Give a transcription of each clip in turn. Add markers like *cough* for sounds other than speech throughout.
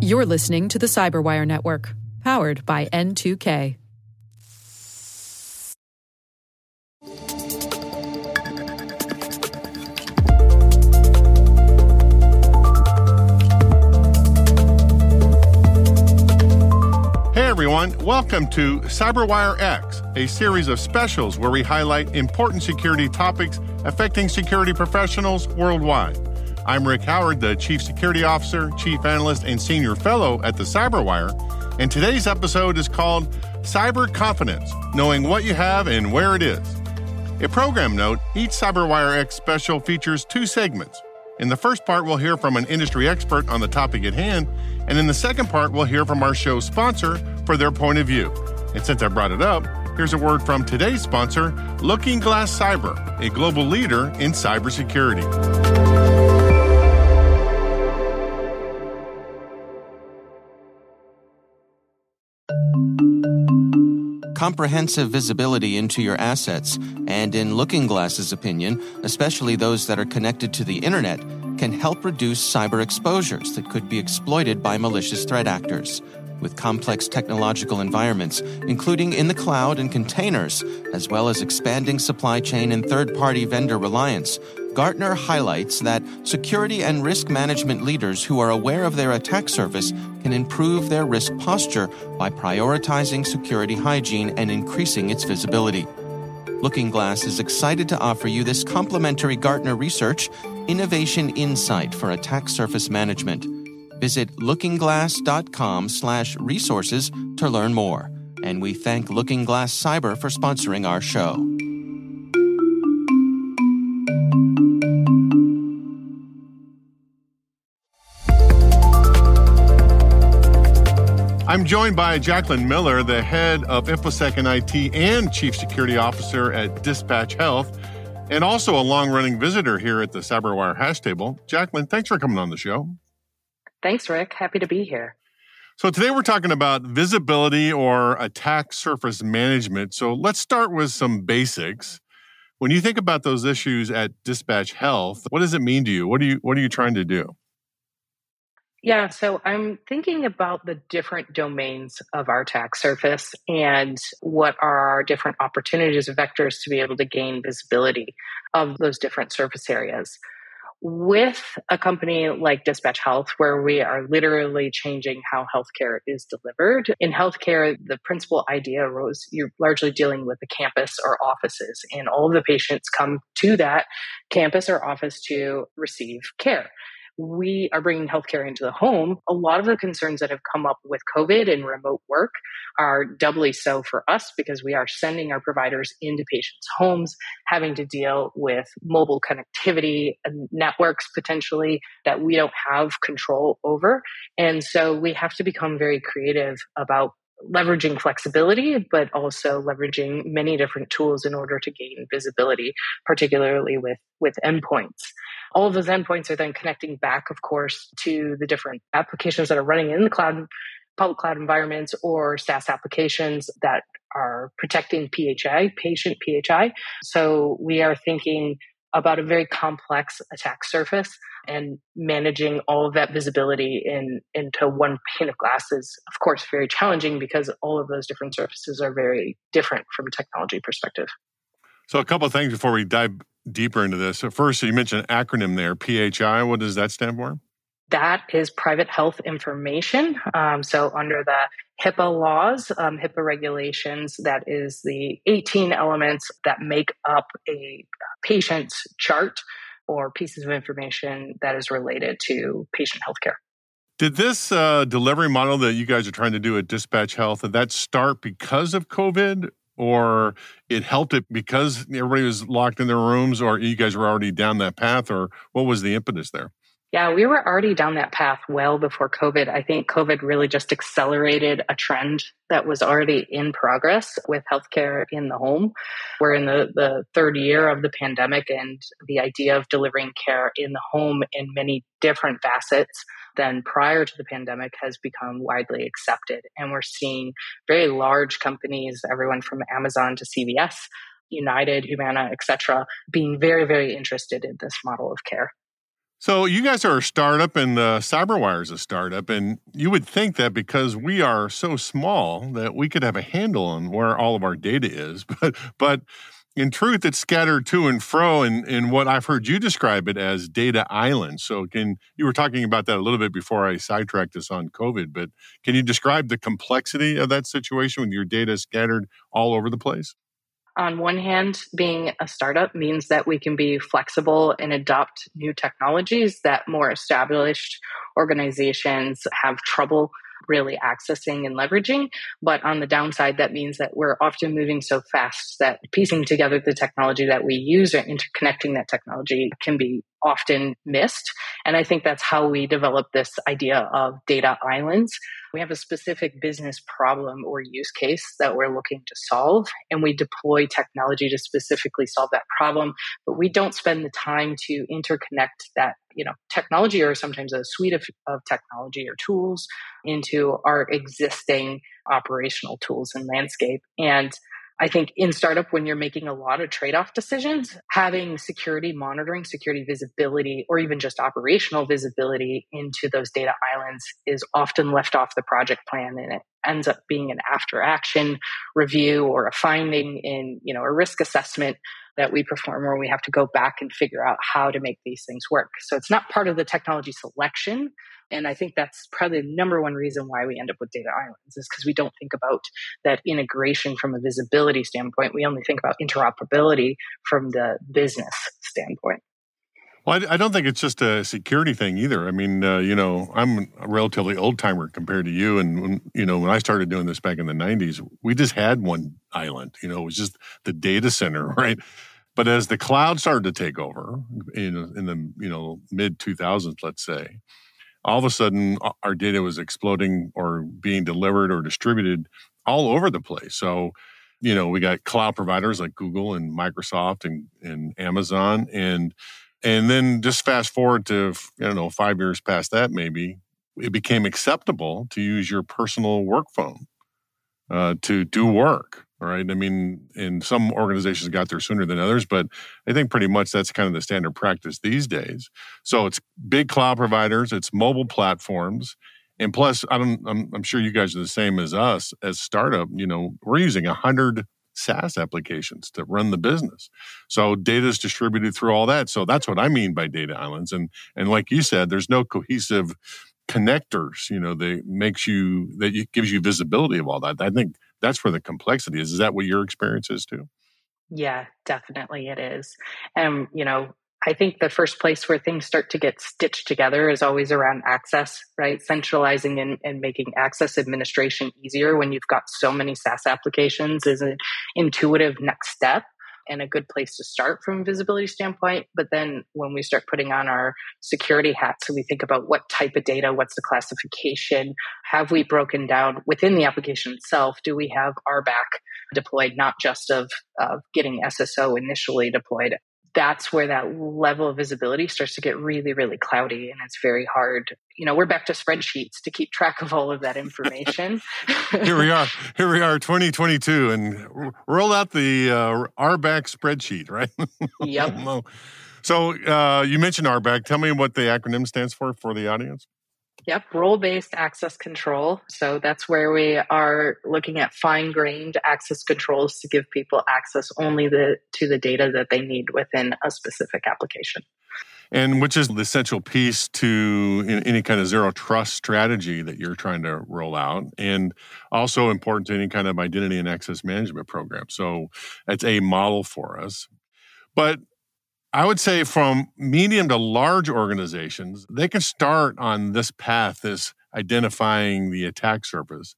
You're listening to the Cyberwire Network, powered by N2K. Hey everyone, welcome to Cyberwire X, a series of specials where we highlight important security topics affecting security professionals worldwide. I'm Rick Howard, the Chief Security Officer, Chief Analyst, and Senior Fellow at the Cyberwire, and today's episode is called Cyber Confidence Knowing What You Have and Where It Is. A program note each Cyberwire X special features two segments. In the first part, we'll hear from an industry expert on the topic at hand, and in the second part, we'll hear from our show sponsor for their point of view. And since I brought it up, here's a word from today's sponsor, Looking Glass Cyber, a global leader in cybersecurity. Comprehensive visibility into your assets, and in Looking Glass's opinion, especially those that are connected to the internet, can help reduce cyber exposures that could be exploited by malicious threat actors. With complex technological environments, including in the cloud and containers, as well as expanding supply chain and third party vendor reliance, Gartner highlights that security and risk management leaders who are aware of their attack surface can improve their risk posture by prioritizing security hygiene and increasing its visibility. Looking Glass is excited to offer you this complimentary Gartner research innovation insight for attack surface management. Visit lookingglass.com/resources to learn more. And we thank Looking Glass Cyber for sponsoring our show. I'm joined by Jacqueline Miller, the head of InfoSec and IT and Chief Security Officer at Dispatch Health, and also a long running visitor here at the CyberWire hash table. Jacqueline, thanks for coming on the show. Thanks, Rick. Happy to be here. So, today we're talking about visibility or attack surface management. So, let's start with some basics. When you think about those issues at Dispatch Health, what does it mean to you? What are you what are you trying to do? Yeah, so I'm thinking about the different domains of our attack surface and what are our different opportunities or vectors to be able to gain visibility of those different surface areas. With a company like Dispatch Health, where we are literally changing how healthcare is delivered, in healthcare, the principal idea was you're largely dealing with the campus or offices, and all of the patients come to that campus or office to receive care we are bringing healthcare into the home, a lot of the concerns that have come up with COVID and remote work are doubly so for us because we are sending our providers into patients' homes, having to deal with mobile connectivity and networks potentially that we don't have control over. And so we have to become very creative about leveraging flexibility, but also leveraging many different tools in order to gain visibility, particularly with, with endpoints. All of those endpoints are then connecting back, of course, to the different applications that are running in the cloud, public cloud environments or SaaS applications that are protecting PHI, patient PHI. So we are thinking about a very complex attack surface and managing all of that visibility in into one pane of glass is of course very challenging because all of those different surfaces are very different from a technology perspective. So a couple of things before we dive deeper into this. First, you mentioned acronym there, PHI. What does that stand for? That is private health information. Um, so, under the HIPAA laws, um, HIPAA regulations, that is the 18 elements that make up a patient's chart or pieces of information that is related to patient healthcare. Did this uh, delivery model that you guys are trying to do at Dispatch Health, did that start because of COVID or it helped it because everybody was locked in their rooms, or you guys were already down that path, or what was the impetus there? Yeah, we were already down that path well before COVID. I think COVID really just accelerated a trend that was already in progress with healthcare in the home. We're in the, the third year of the pandemic, and the idea of delivering care in the home in many different facets than prior to the pandemic has become widely accepted. And we're seeing very large companies, everyone from Amazon to CVS, United, Humana, etc., being very, very interested in this model of care. So you guys are a startup, and uh, CyberWire is a startup, and you would think that because we are so small that we could have a handle on where all of our data is, *laughs* but but in truth, it's scattered to and fro in, in what I've heard you describe it as data islands. So, can you were talking about that a little bit before I sidetracked us on COVID, but can you describe the complexity of that situation with your data scattered all over the place? On one hand, being a startup means that we can be flexible and adopt new technologies that more established organizations have trouble really accessing and leveraging. But on the downside, that means that we're often moving so fast that piecing together the technology that we use or interconnecting that technology can be often missed. And I think that's how we develop this idea of data islands. We have a specific business problem or use case that we're looking to solve, and we deploy technology to specifically solve that problem. But we don't spend the time to interconnect that, you know, technology or sometimes a suite of, of technology or tools into our existing operational tools and landscape. And I think in startup, when you're making a lot of trade off decisions, having security monitoring, security visibility, or even just operational visibility into those data islands is often left off the project plan and it ends up being an after action review or a finding in, you know, a risk assessment that we perform where we have to go back and figure out how to make these things work. So it's not part of the technology selection. And I think that's probably the number one reason why we end up with data islands is because we don't think about that integration from a visibility standpoint. We only think about interoperability from the business standpoint. Well, I, I, don't think it's just a security thing either. I mean, uh, you know, I'm a relatively old timer compared to you. And when, you know, when I started doing this back in the 90s, we just had one island. You know, it was just the data center, *laughs* right? But as the cloud started to take over in, in the, you know, mid 2000s, let's say, all of a sudden our data was exploding or being delivered or distributed all over the place. So, you know, we got cloud providers like Google and Microsoft and, and Amazon and and then just fast forward to, I don't know, five years past that, maybe it became acceptable to use your personal work phone uh, to do work. Right. I mean, and some organizations got there sooner than others, but I think pretty much that's kind of the standard practice these days. So it's big cloud providers, it's mobile platforms. And plus, I don't, I'm, I'm sure you guys are the same as us as startup. You know, we're using a hundred SaaS applications to run the business. So data is distributed through all that. So that's what I mean by data islands. And and like you said, there's no cohesive connectors. You know, that makes you that gives you visibility of all that. I think that's where the complexity is. Is that what your experience is too? Yeah, definitely it is. And you know, I think the first place where things start to get stitched together is always around access, right? Centralizing and, and, making access administration easier when you've got so many SaaS applications is an intuitive next step and a good place to start from a visibility standpoint. But then when we start putting on our security hats, so we think about what type of data, what's the classification, have we broken down within the application itself? Do we have RBAC deployed, not just of, of getting SSO initially deployed that's where that level of visibility starts to get really, really cloudy and it's very hard. You know, we're back to spreadsheets to keep track of all of that information. *laughs* Here we are. Here we are, 2022, and roll out the uh, RBAC spreadsheet, right? Yep. *laughs* so uh, you mentioned RBAC. Tell me what the acronym stands for for the audience. Yep, role based access control. So that's where we are looking at fine grained access controls to give people access only the, to the data that they need within a specific application. And which is the essential piece to any kind of zero trust strategy that you're trying to roll out, and also important to any kind of identity and access management program. So it's a model for us. But I would say from medium to large organizations, they can start on this path, this identifying the attack surface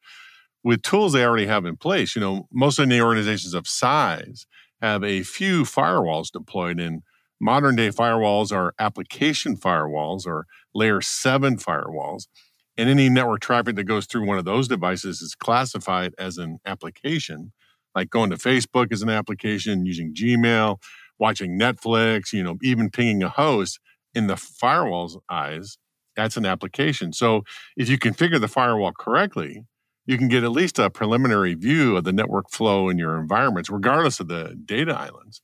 with tools they already have in place. You know, most of the organizations of size have a few firewalls deployed in modern day firewalls are application firewalls or layer seven firewalls. And any network traffic that goes through one of those devices is classified as an application, like going to Facebook is an application, using Gmail, watching Netflix, you know, even pinging a host in the firewall's eyes, that's an application. So if you configure the firewall correctly, you can get at least a preliminary view of the network flow in your environments, regardless of the data islands.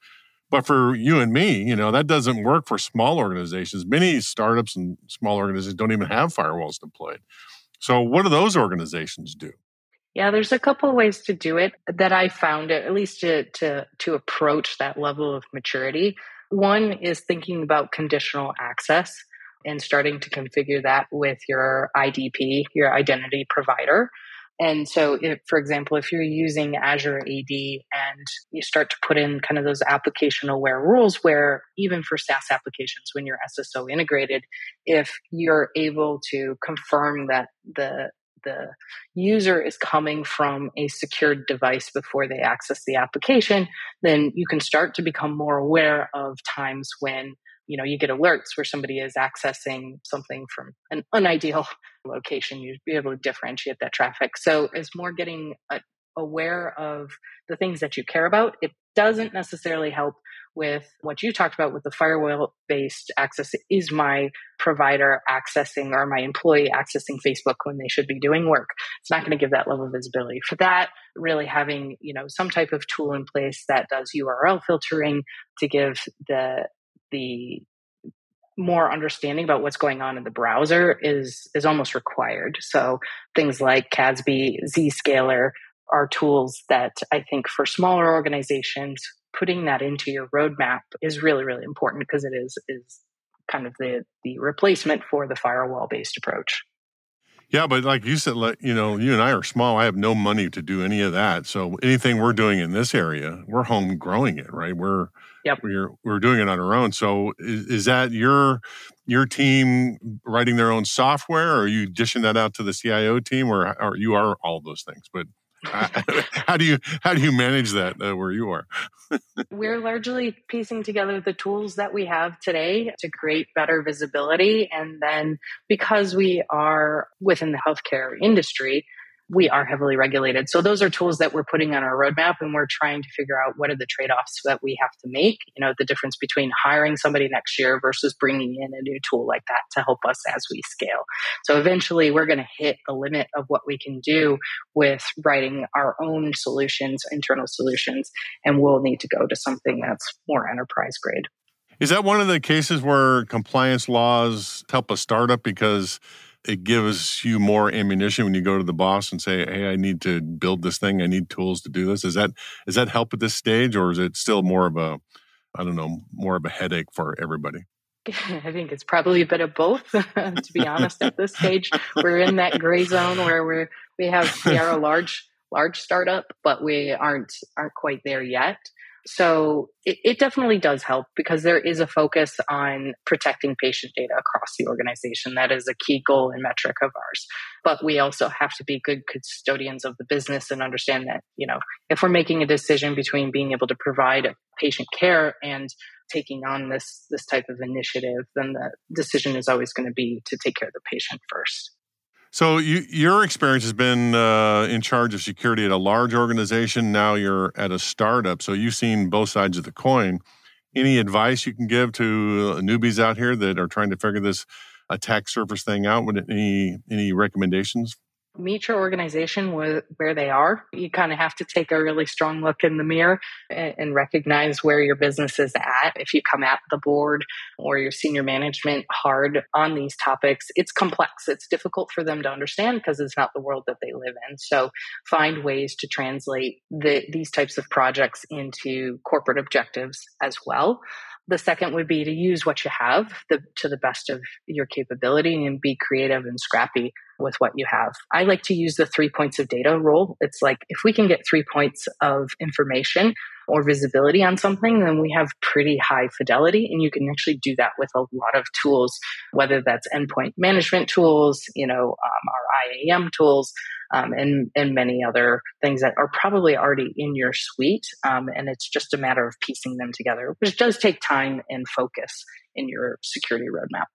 But for you and me, you know, that doesn't work for small organizations. Many startups and small organizations don't even have firewalls deployed. So, what do those organizations do? Yeah, there's a couple of ways to do it that I found, at least to to to approach that level of maturity. One is thinking about conditional access and starting to configure that with your IDP, your identity provider. And so, if, for example, if you're using Azure AD and you start to put in kind of those application aware rules, where even for SaaS applications, when you're SSO integrated, if you're able to confirm that the the user is coming from a secured device before they access the application, then you can start to become more aware of times when you know you get alerts where somebody is accessing something from an unideal *laughs* location. You'd be able to differentiate that traffic. So as more getting uh, aware of the things that you care about it doesn't necessarily help with what you talked about with the firewall based access is my provider accessing or my employee accessing facebook when they should be doing work it's not going to give that level of visibility for that really having you know some type of tool in place that does url filtering to give the the more understanding about what's going on in the browser is is almost required. So things like CASB, Zscaler are tools that I think for smaller organizations, putting that into your roadmap is really, really important because it is is kind of the the replacement for the firewall based approach. Yeah, but like you said, like, you know, you and I are small. I have no money to do any of that. So anything we're doing in this area, we're home growing it, right? We're yep. we're we're doing it on our own. So is, is that your your team writing their own software, or are you dishing that out to the CIO team, or, or you are all those things? But *laughs* how do you how do you manage that uh, where you are? *laughs* We're largely piecing together the tools that we have today to create better visibility, and then because we are within the healthcare industry, we are heavily regulated. So those are tools that we're putting on our roadmap and we're trying to figure out what are the trade-offs that we have to make, you know, the difference between hiring somebody next year versus bringing in a new tool like that to help us as we scale. So eventually we're going to hit the limit of what we can do with writing our own solutions, internal solutions, and we'll need to go to something that's more enterprise grade. Is that one of the cases where compliance laws help a startup because it gives you more ammunition when you go to the boss and say, "Hey, I need to build this thing. I need tools to do this." Is that is that help at this stage, or is it still more of a, I don't know, more of a headache for everybody? *laughs* I think it's probably a bit of both. *laughs* to be honest, at this stage, we're in that gray zone where we're we have we are a large large startup, but we aren't aren't quite there yet. So it, it, definitely does help because there is a focus on protecting patient data across the organization. That is a key goal and metric of ours. But we also have to be good custodians of the business and understand that, you know, if we're making a decision between being able to provide patient care and taking on this this type of initiative, then the decision is always going to be to take care of the patient first. So you, your experience has been uh, in charge of security at a large organization. Now you're at a startup. So you've seen both sides of the coin. Any advice you can give to newbies out here that are trying to figure this attack surface thing out? Would any any recommendations? Meet your organization where, where they are. You kind of have to take a really strong look in the mirror and, and, recognize where your business is at. If you come at the board or your senior management hard on these topics, it's complex. It's difficult for them to understand because it's not the world that they live in. So find ways to translate the, these types of projects into corporate objectives as well. The second would be to use what you have the, to the best of your capability and be creative and scrappy with what you have. I like to use the three points of data rule. It's like if we can get three points of information or visibility on something, then we have pretty high fidelity. And you can actually do that with a lot of tools, whether that's endpoint management tools, you know, um, our IAM tools, um, and, and many other things that are probably already in your suite. Um, and it's just a matter of piecing them together, which does take time and focus in your security roadmap.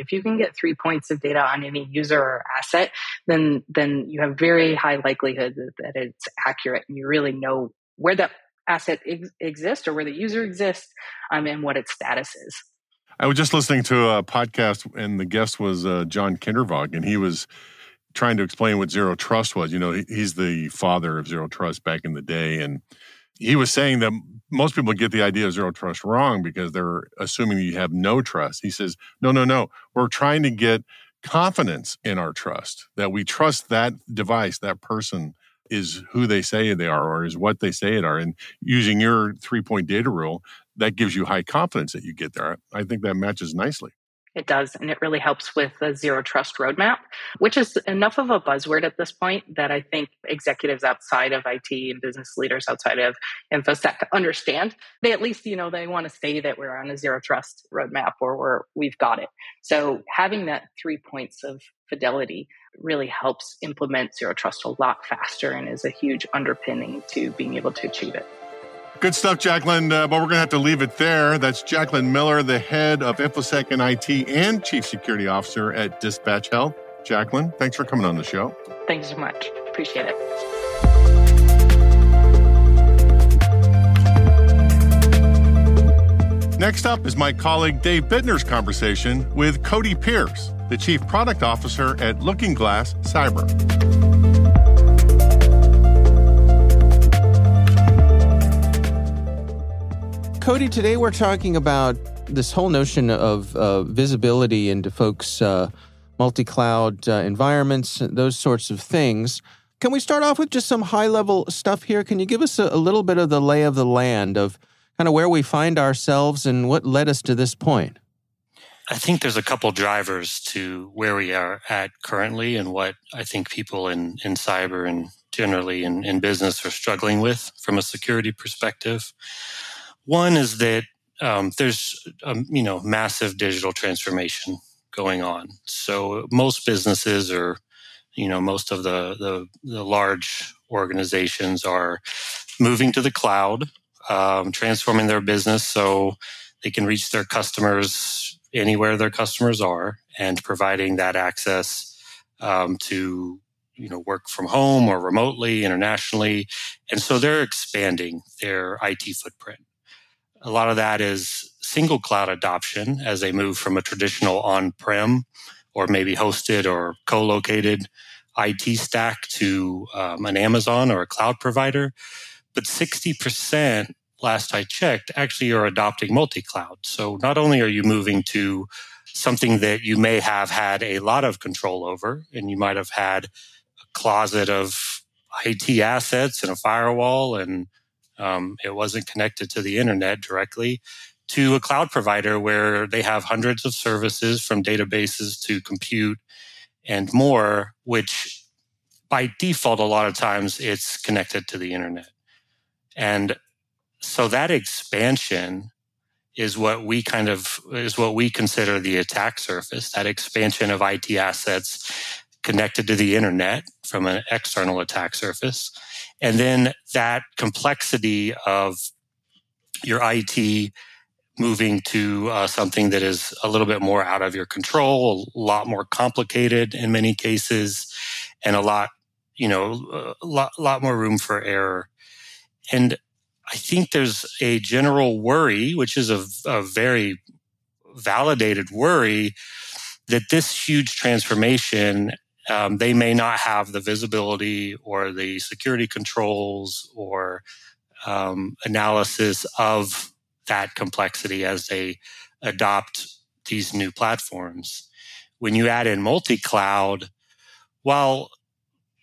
If you can get three points of data on any user or asset, then then you have very high likelihood that, that it's accurate, and you really know where that asset ex- exists or where the user exists, um, and what its status is. I was just listening to a podcast, and the guest was uh, John Kindervag, and he was trying to explain what zero trust was. You know, he, he's the father of zero trust back in the day, and he was saying that most people get the idea of zero trust wrong because they're assuming you have no trust. He says, no, no, no. We're trying to get confidence in our trust that we trust that device, that person is who they say they are or is what they say it are. And using your three point data rule, that gives you high confidence that you get there. I think that matches nicely. It does, and it really helps with the zero trust roadmap, which is enough of a buzzword at this point that I think executives outside of IT and business leaders outside of InfoSec understand. They at least, you know, they want to say that we're on a zero trust roadmap or we're, we've got it. So having that three points of fidelity really helps implement zero trust a lot faster and is a huge underpinning to being able to achieve it. Good stuff, Jacqueline. Uh, but we're going to have to leave it there. That's Jacqueline Miller, the head of InfoSec and IT and Chief Security Officer at Dispatch Health. Jacqueline, thanks for coming on the show. Thanks so much. Appreciate it. Next up is my colleague Dave Bittner's conversation with Cody Pierce, the Chief Product Officer at Looking Glass Cyber. Cody, today we're talking about this whole notion of uh, visibility into folks' uh, multi cloud uh, environments, those sorts of things. Can we start off with just some high level stuff here? Can you give us a, a little bit of the lay of the land of kind of where we find ourselves and what led us to this point? I think there's a couple drivers to where we are at currently and what I think people in, in cyber and generally in, in business are struggling with from a security perspective. One is that um, there's a um, you know massive digital transformation going on. So most businesses or you know most of the the, the large organizations are moving to the cloud, um, transforming their business so they can reach their customers anywhere their customers are, and providing that access um, to you know work from home or remotely internationally and so they're expanding their IT footprint a lot of that is single cloud adoption as they move from a traditional on prem or maybe hosted or co located IT stack to um, an Amazon or a cloud provider. But 60%, last I checked, actually are adopting multi cloud. So not only are you moving to something that you may have had a lot of control over, and you might have had a closet of IT assets and a firewall and um, it wasn't connected to the internet directly to a cloud provider where they have hundreds of services from databases to compute and more, which by default, a lot of times it's connected to the internet. And so that expansion is what we kind of is what we consider the attack surface that expansion of IT assets connected to the internet from an external attack surface and then that complexity of your IT moving to uh, something that is a little bit more out of your control, a lot more complicated in many cases, and a lot, you know, a lot, lot more room for error. And I think there's a general worry, which is a, a very validated worry, that this huge transformation um, they may not have the visibility or the security controls or um, analysis of that complexity as they adopt these new platforms. When you add in multi-cloud, while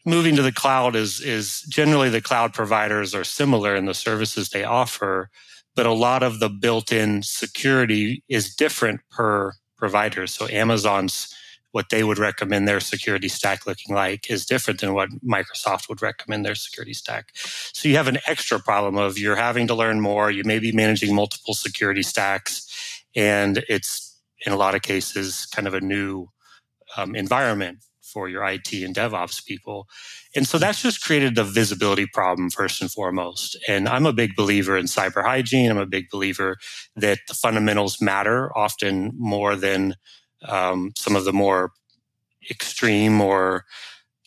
moving to the cloud is is generally the cloud providers are similar in the services they offer, but a lot of the built-in security is different per provider. So Amazon's what they would recommend their security stack looking like is different than what Microsoft would recommend their security stack. So you have an extra problem of you're having to learn more. You may be managing multiple security stacks, and it's in a lot of cases kind of a new um, environment for your IT and DevOps people. And so that's just created the visibility problem first and foremost. And I'm a big believer in cyber hygiene. I'm a big believer that the fundamentals matter often more than um, some of the more extreme or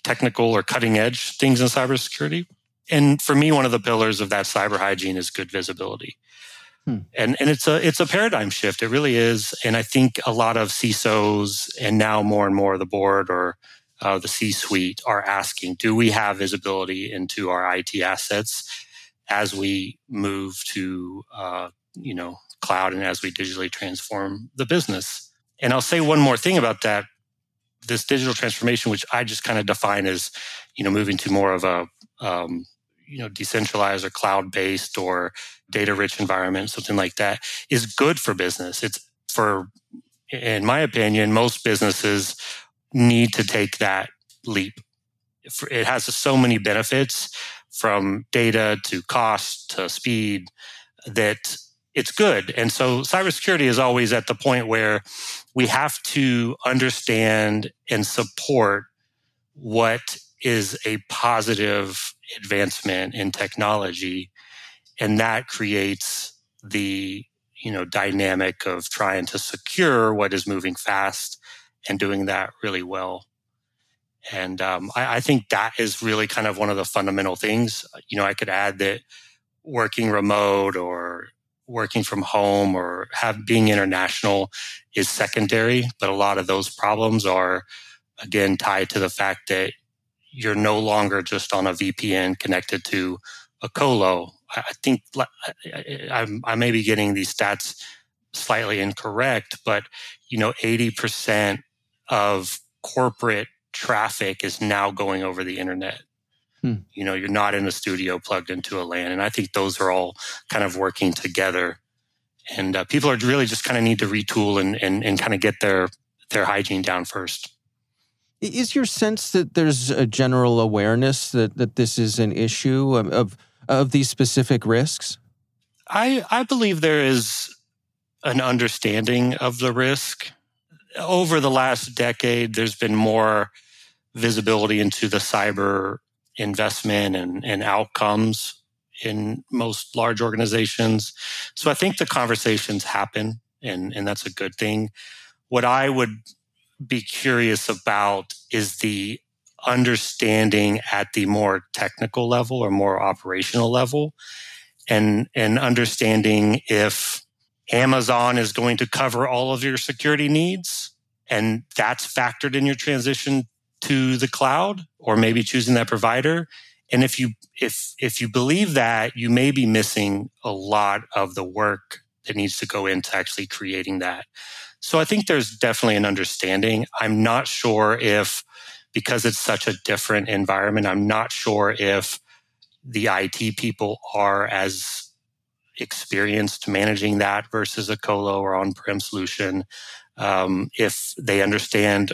technical or cutting edge things in cybersecurity. And for me, one of the pillars of that cyber hygiene is good visibility. Hmm. And, and it's a it's a paradigm shift. It really is. And I think a lot of CISOs and now more and more the board or uh, the C suite are asking, do we have visibility into our IT assets as we move to, uh, you know, cloud and as we digitally transform the business. And I'll say one more thing about that. This digital transformation, which I just kind of define as, you know, moving to more of a, um, you know, decentralized or cloud based or data rich environment, something like that, is good for business. It's for, in my opinion, most businesses need to take that leap. It has so many benefits from data to cost to speed that it's good. And so cybersecurity is always at the point where we have to understand and support what is a positive advancement in technology. And that creates the, you know, dynamic of trying to secure what is moving fast and doing that really well. And um, I, I think that is really kind of one of the fundamental things. You know, I could add that working remote or working from home or have being international is secondary, but a lot of those problems are again tied to the fact that you're no longer just on a VPN connected to a colo. I think I, I may be getting these stats slightly incorrect, but you know, 80% of corporate traffic is now going over the internet. Hmm. You know, you're not in a studio plugged into a LAN. And I think those are all kind of working together. And uh, people are really just kind of need to retool and, and, and kind of get their, their hygiene down first. Is your sense that there's a general awareness that, that this is an issue of, of, of these specific risks? I, I believe there is an understanding of the risk over the last decade, there's been more visibility into the cyber investment and, and outcomes in most large organizations. So I think the conversations happen and, and that's a good thing. What I would be curious about is the understanding at the more technical level or more operational level and, and understanding if Amazon is going to cover all of your security needs. And that's factored in your transition to the cloud or maybe choosing that provider. And if you, if, if you believe that, you may be missing a lot of the work that needs to go into actually creating that. So I think there's definitely an understanding. I'm not sure if, because it's such a different environment, I'm not sure if the IT people are as experienced managing that versus a colo or on-prem solution, um, if they understand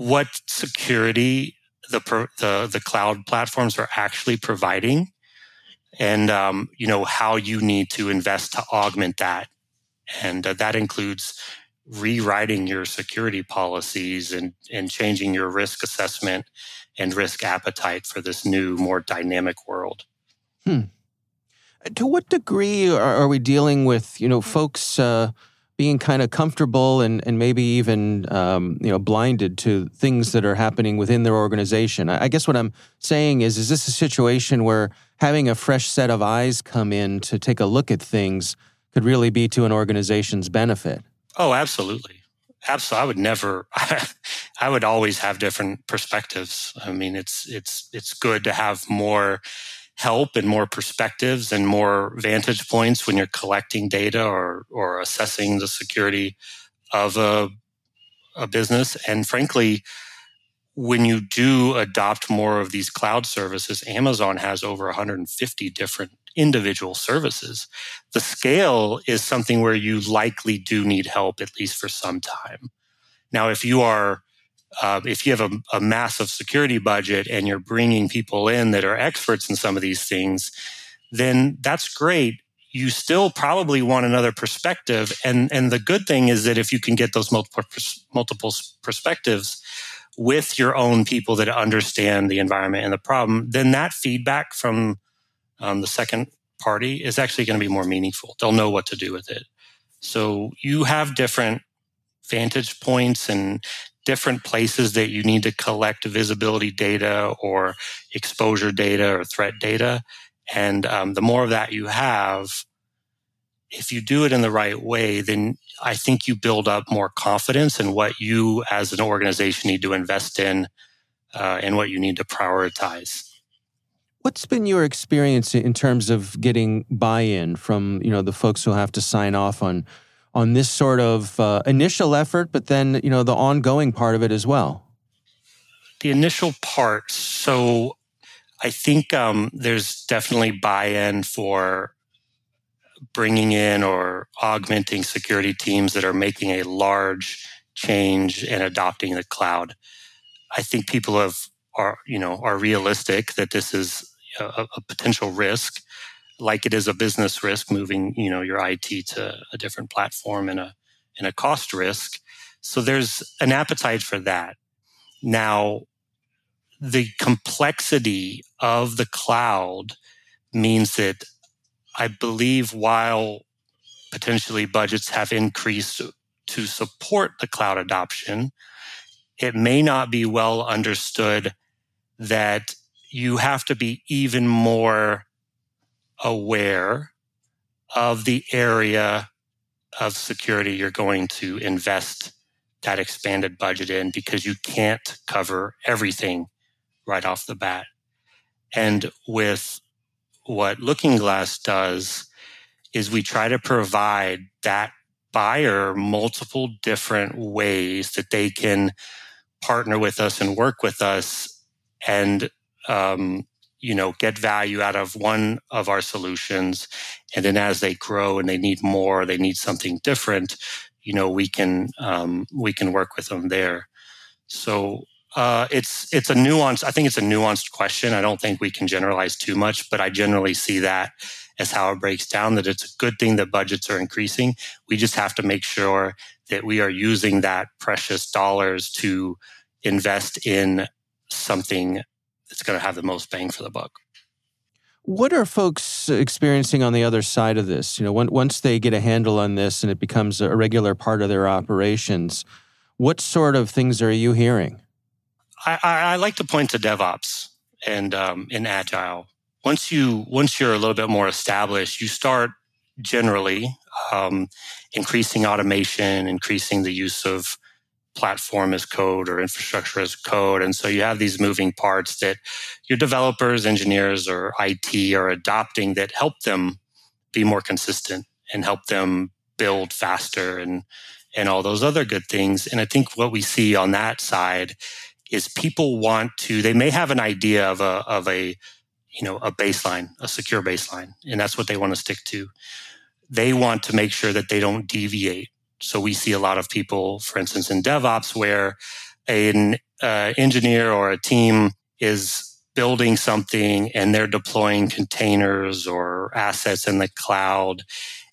what security the, the the cloud platforms are actually providing, and um, you know how you need to invest to augment that, and uh, that includes rewriting your security policies and and changing your risk assessment and risk appetite for this new, more dynamic world. Hmm. To what degree are, are we dealing with, you know, folks uh, being kind of comfortable and, and maybe even, um, you know, blinded to things that are happening within their organization? I, I guess what I'm saying is, is this a situation where having a fresh set of eyes come in to take a look at things could really be to an organization's benefit? Oh, absolutely. Absolutely. I would never, *laughs* I would always have different perspectives. I mean, it's, it's, it's good to have more help and more perspectives and more vantage points when you're collecting data or, or assessing the security of a, a business. And frankly, when you do adopt more of these cloud services, Amazon has over 150 different individual services. The scale is something where you likely do need help, at least for some time. Now, if you are uh, if you have a, a, massive security budget and you're bringing people in that are experts in some of these things, then that's great. You still probably want another perspective, and and the good thing is that if you can get those multiple multiple perspectives with your own people that understand the environment and the problem, then that feedback from um, the second party is actually going to be more meaningful. They'll know what to do with it. So you have different vantage points and different places that you need to collect visibility data or exposure data or threat data. And um, the more of that you have, if you do it in the right way, then I think you build up more confidence in what you as an organization need to invest in uh, and what you need to prioritize. What's been your experience in terms of getting buy-in from you know the folks who have to sign off on on this sort of uh, initial effort, but then you know the ongoing part of it as well? The initial part. So I think um, there's definitely buy-in for bringing in or augmenting security teams that are making a large change and adopting the cloud. I think people have are you know are realistic that this is a, a, potential risk, like it is a business risk moving you know your IT to a different platform and a and a cost risk. So there's an appetite for that. Now, the complexity of the cloud means that I believe while potentially budgets have increased to support the cloud adoption, it may not be well understood that you have to be even more aware of the area of security you're going to invest that expanded budget in because you can't cover everything right off the bat. And with what Looking Glass does is we try to provide that buyer multiple different ways that they can partner with us and work with us and um, you know get value out of one of our solutions. And then as they grow and they need more they need something different you know we can um, we can work with them there. So uh, it's it's a nuance i think it's a nuanced question. I don't think we can generalize too much but i generally see that as how it breaks down that it's a good thing that budgets are increasing. We just have to make sure that we are using that precious dollars to invest in something that's going to have the most bang for the buck. What are folks experiencing on the other side of this? You know, when, once they get a handle on this and it becomes a regular part of their operations, what sort of things are you hearing? I, I like to point to DevOps and um, in Agile. Once you once you're a little bit more established, you start generally um, increasing automation, increasing the use of platform as code or infrastructure as code. And so you have these moving parts that your developers, engineers, or IT are adopting that help them be more consistent and help them build faster and and all those other good things. And I think what we see on that side is people want to they may have an idea of a of a you know a baseline, a secure baseline, and that's what they want to stick to. They want to make sure that they don't deviate so we see a lot of people, for instance, in DevOps, where an uh, engineer or a team is building something and they're deploying containers or assets in the cloud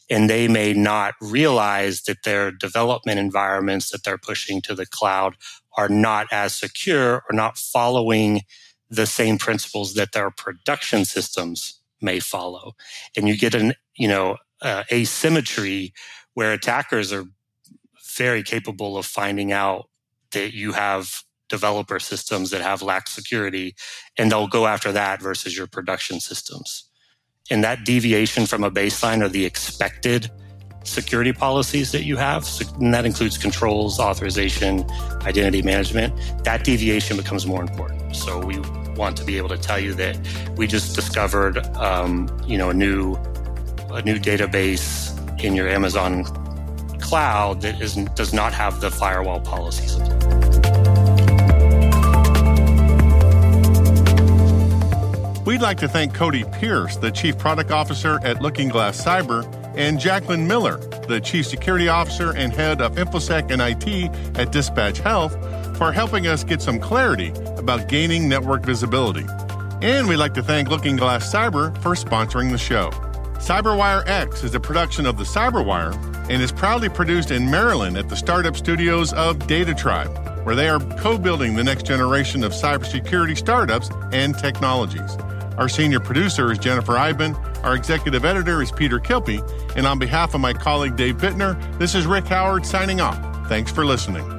and they may not realize that their development environments that they're pushing to the cloud are not as secure or not following the same principles that their production systems may follow. And you get an you know uh, asymmetry where attackers are very capable of finding out that you have developer systems that have lax security and they'll go after that versus your production systems. And that deviation from a baseline are the expected security policies that you have. And that includes controls, authorization, identity management. That deviation becomes more important. So we want to be able to tell you that we just discovered, um, you know, a new, a new database in your Amazon cloud that isn't, does not have the firewall policies We'd like to thank Cody Pierce, the Chief Product Officer at Looking Glass Cyber, and Jacqueline Miller, the Chief Security Officer and Head of InfoSec and IT at Dispatch Health, for helping us get some clarity about gaining network visibility. And we'd like to thank Looking Glass Cyber for sponsoring the show. CyberWire X is a production of the CyberWire and is proudly produced in Maryland at the startup studios of Data Tribe, where they are co building the next generation of cybersecurity startups and technologies. Our senior producer is Jennifer Eiben. Our executive editor is Peter Kilpe. And on behalf of my colleague Dave Bittner, this is Rick Howard signing off. Thanks for listening.